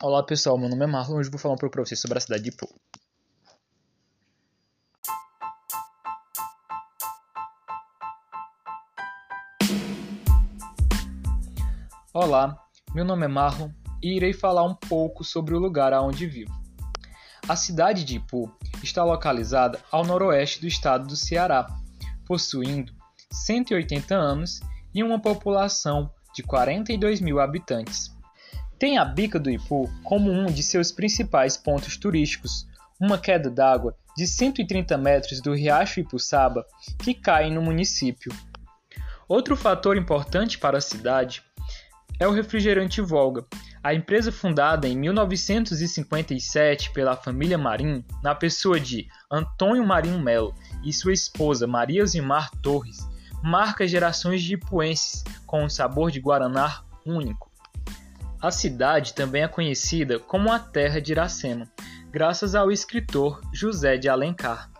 Olá pessoal, meu nome é Marlon e hoje vou falar um pouco para vocês sobre a cidade de Ipu. Olá, meu nome é Marlon e irei falar um pouco sobre o lugar aonde vivo. A cidade de Ipu está localizada ao noroeste do estado do Ceará, possuindo 180 anos e uma população de 42 mil habitantes. Tem a Bica do Ipu como um de seus principais pontos turísticos, uma queda d'água de 130 metros do Riacho Ipuçaba que cai no município. Outro fator importante para a cidade é o refrigerante Volga, a empresa fundada em 1957 pela família Marim, na pessoa de Antônio Marinho Melo e sua esposa Maria Zimar Torres, marca gerações de ipuenses com um sabor de guaraná único. A cidade também é conhecida como a Terra de Iracema, graças ao escritor José de Alencar.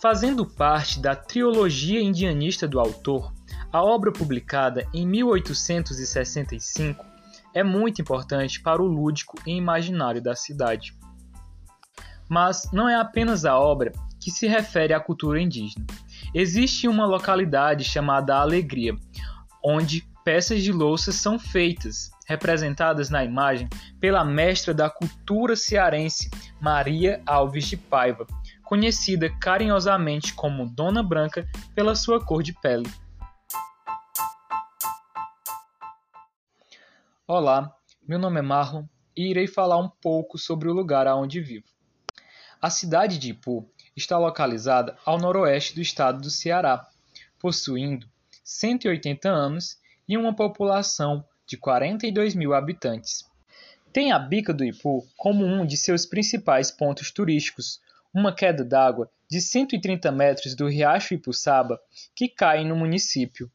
Fazendo parte da trilogia indianista do autor, a obra publicada em 1865 é muito importante para o lúdico e imaginário da cidade. Mas não é apenas a obra que se refere à cultura indígena. Existe uma localidade chamada Alegria, onde peças de louça são feitas representadas na imagem pela mestra da cultura cearense Maria Alves de Paiva, conhecida carinhosamente como Dona Branca pela sua cor de pele. Olá, meu nome é Marlon e irei falar um pouco sobre o lugar aonde vivo. A cidade de Ipu está localizada ao noroeste do estado do Ceará, possuindo 180 anos e uma população de 42 mil habitantes. Tem a Bica do Ipu como um de seus principais pontos turísticos, uma queda d'água de 130 metros do Riacho Ipuçaba que cai no município.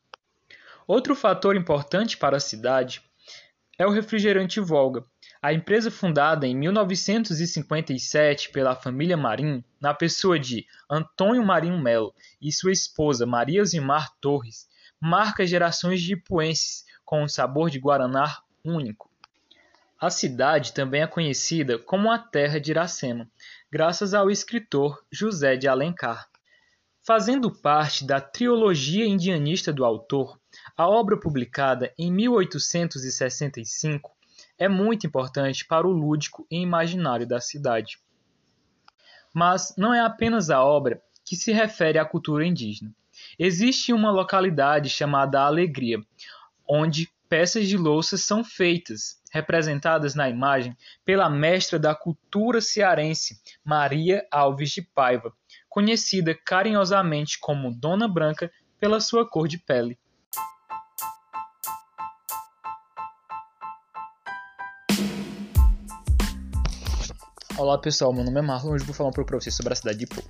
Outro fator importante para a cidade é o refrigerante Volga, a empresa fundada em 1957 pela família Marim, na pessoa de Antônio Marinho Melo e sua esposa Maria Zimar Torres, marca gerações de ipuenses com um sabor de guaraná único. A cidade também é conhecida como a Terra de Iracema, graças ao escritor José de Alencar. Fazendo parte da trilogia indianista do autor, a obra publicada em 1865 é muito importante para o lúdico e imaginário da cidade. Mas não é apenas a obra que se refere à cultura indígena. Existe uma localidade chamada Alegria, onde peças de louça são feitas, representadas na imagem pela mestra da cultura cearense Maria Alves de Paiva, conhecida carinhosamente como Dona Branca pela sua cor de pele. Olá pessoal, meu nome é Marlon e hoje vou falar um pouco para vocês sobre a cidade de Pô.